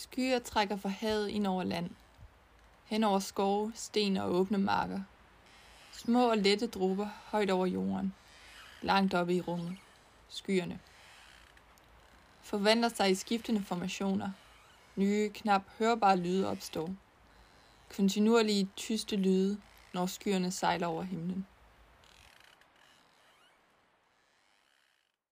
Skyer trækker fra havet ind over land. Hen over skove, sten og åbne marker. Små og lette dråber højt over jorden. Langt oppe i rummet. Skyerne. Forvandler sig i skiftende formationer. Nye, knap hørbare lyde opstår. Kontinuerlige, tyste lyde, når skyerne sejler over himlen.